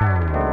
Oh.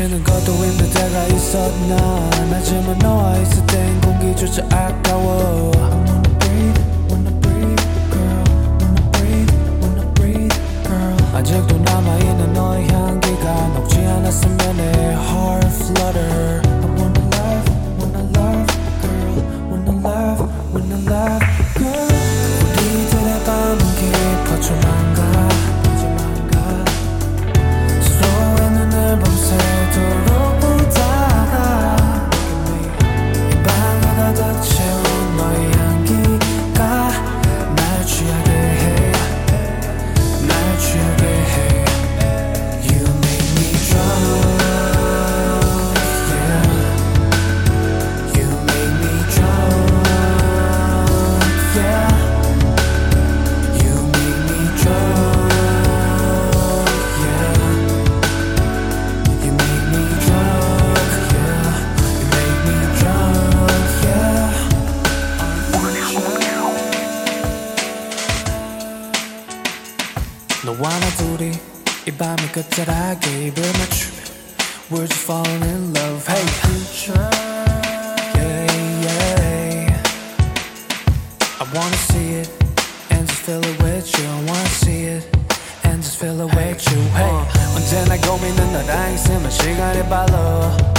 지는 것도 힘들 때가 있었나. 하지만 너와 있을 땐 공기조차 아까워. 너와 나 둘이 이 밤의 끝자락에 입을 맞추 We're just falling in love Hey future Yeah yeah I wanna see it and just feel it with you I wanna see it and just feel it with you Hey 언제나 고민은 너랑 있으면 시간이 빨라 Hey,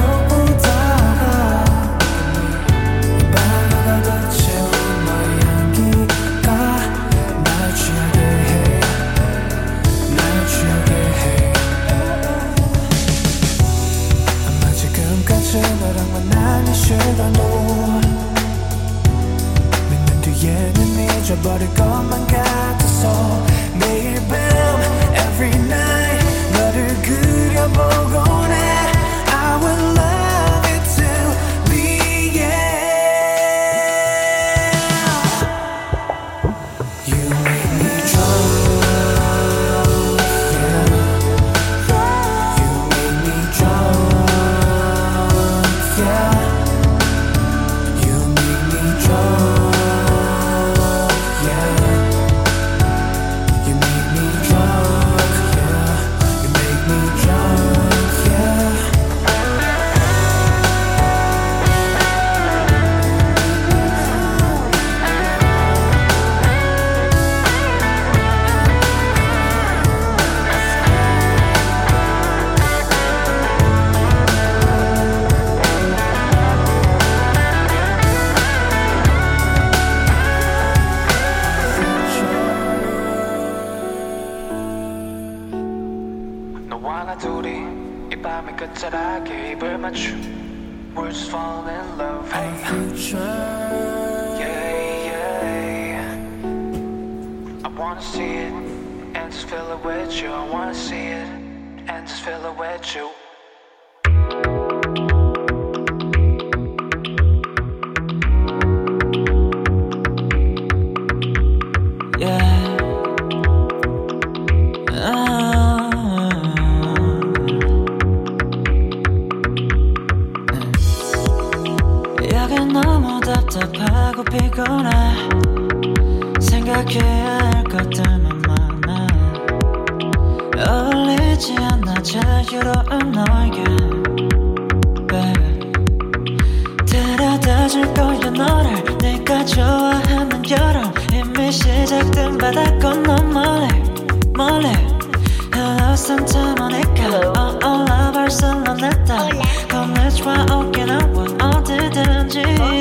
너랑 만난 이 시간도 몇년 뒤에는 잊어버릴 것만 같아서 매일 밤 Every night 너를 그려보곤 해. I will 자유로운 너에게 데려다 줄 거야 너를 내가 좋아하는 여름 이미 시작된 바다 건너 멀리 멀리. Hello Santa Monica Oh hola Barceloneta 건네 좋아 오키나와 어디든지. Take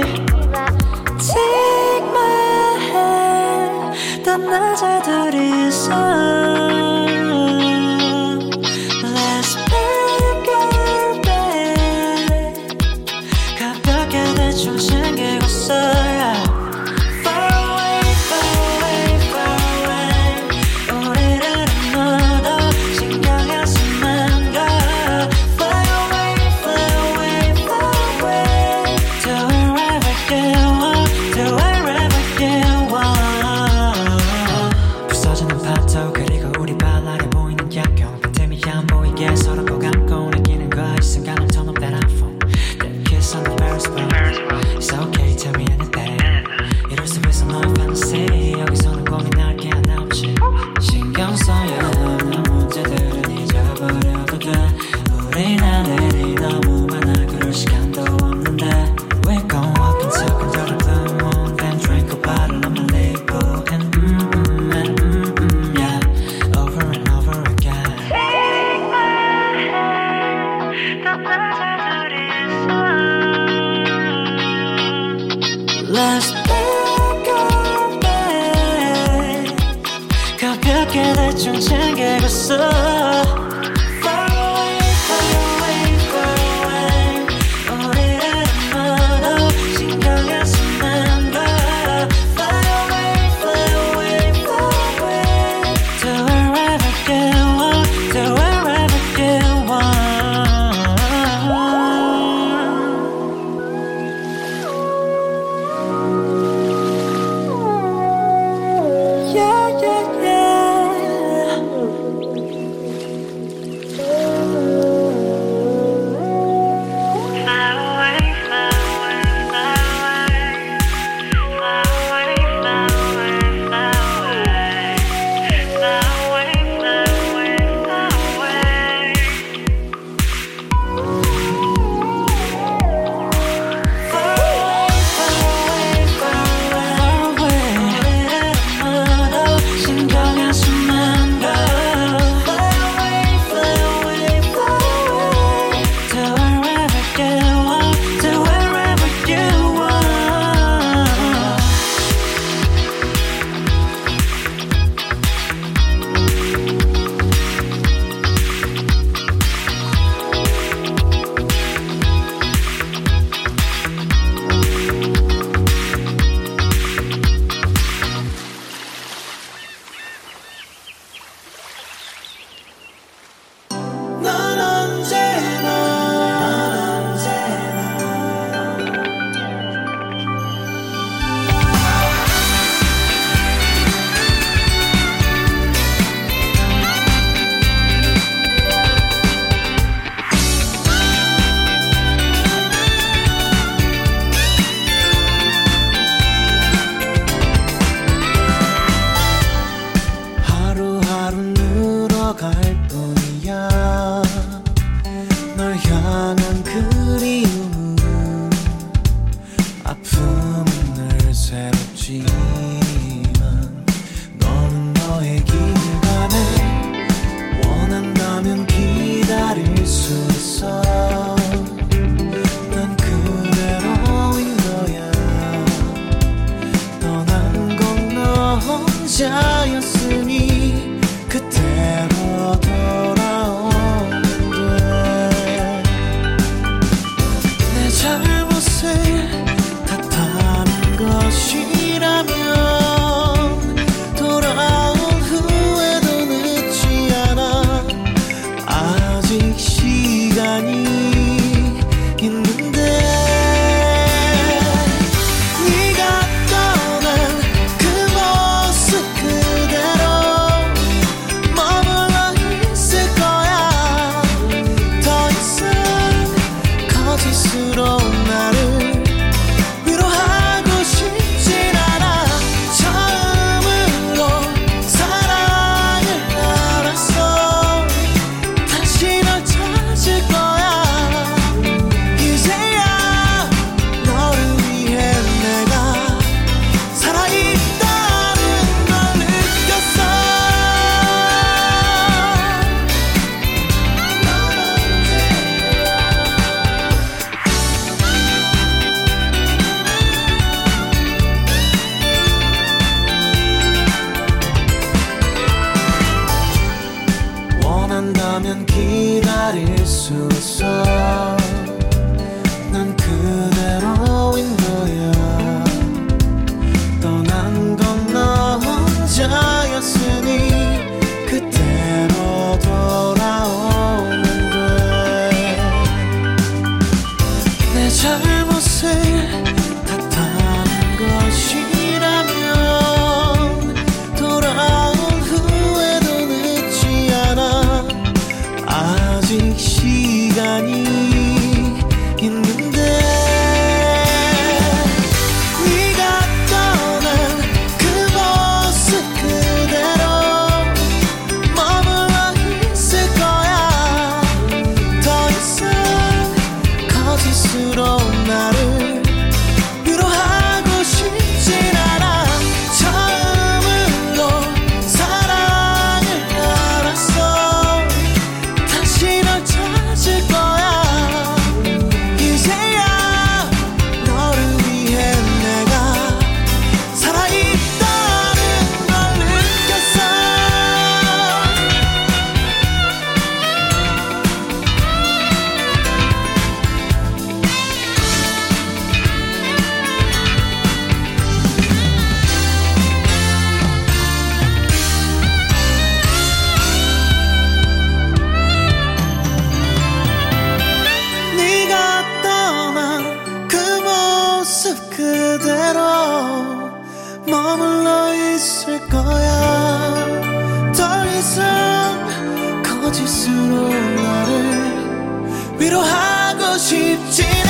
거짓으로 나를 위로하고 싶지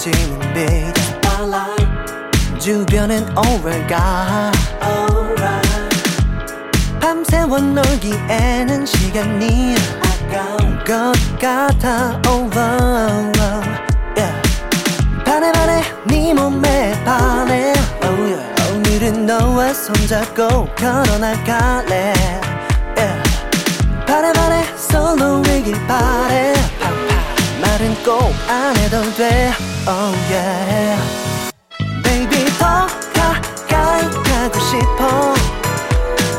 지는 빛. 주변엔 오래가. 밤새워 놀기에는 시간이 아까운 것 같아. Over yeah. 반해 반해 네 몸에 반해. Oh, yeah. 오늘은 너와 손잡고 걸어나갈래. Yeah. 반해 반해 솔로이길 바래. 말은 꼭 안 해도 돼 oh yeah. Baby 더 가까이 가고 싶어.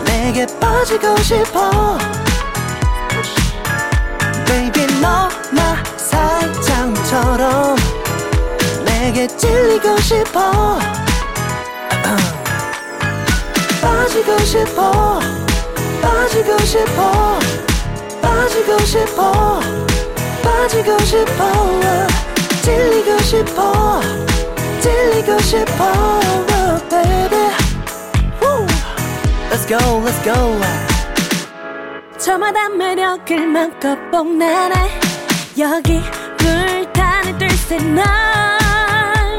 내게 빠지고 싶어. Baby 너나 살짝처럼 내게 찔리고 싶어. 빠지고 싶어. 빠지고 싶어. 빠지고 싶어. 빠지고 싶어 찔리고 싶어. 찔리고 싶어. Baby. Woo. Let's go let's go. 저마다 매력을 마음껏 뽐내네. 여기 불타는 뜰새날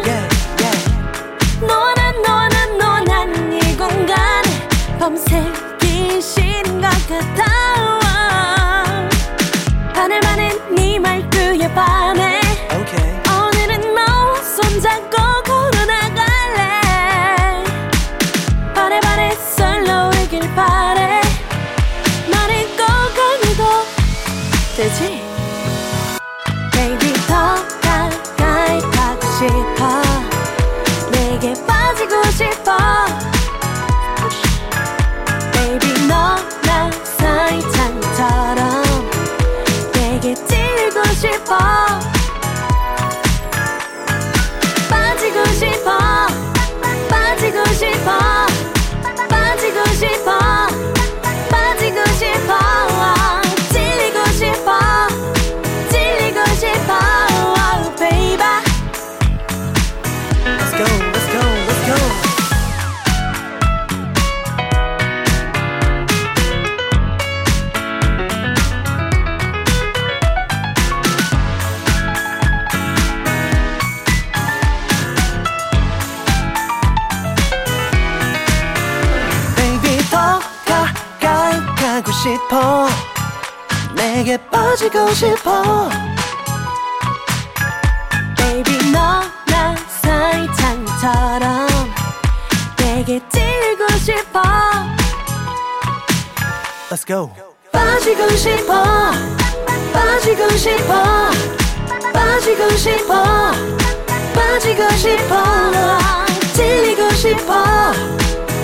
yeah yeah. 너와 난 너와 난이 공간에 밤새 계시는 것 같아 바래. 말을 꼭 아니도 되지 싶어. Baby 너나 사이찬처럼 내게 찔리고 싶어. Let's go. 빠지고 싶어. 빠지고 싶어. 빠지고 싶어. 빠지고 싶어. 찔리고 싶어.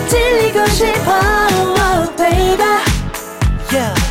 찔리고 싶어. Oh, baby. Yeah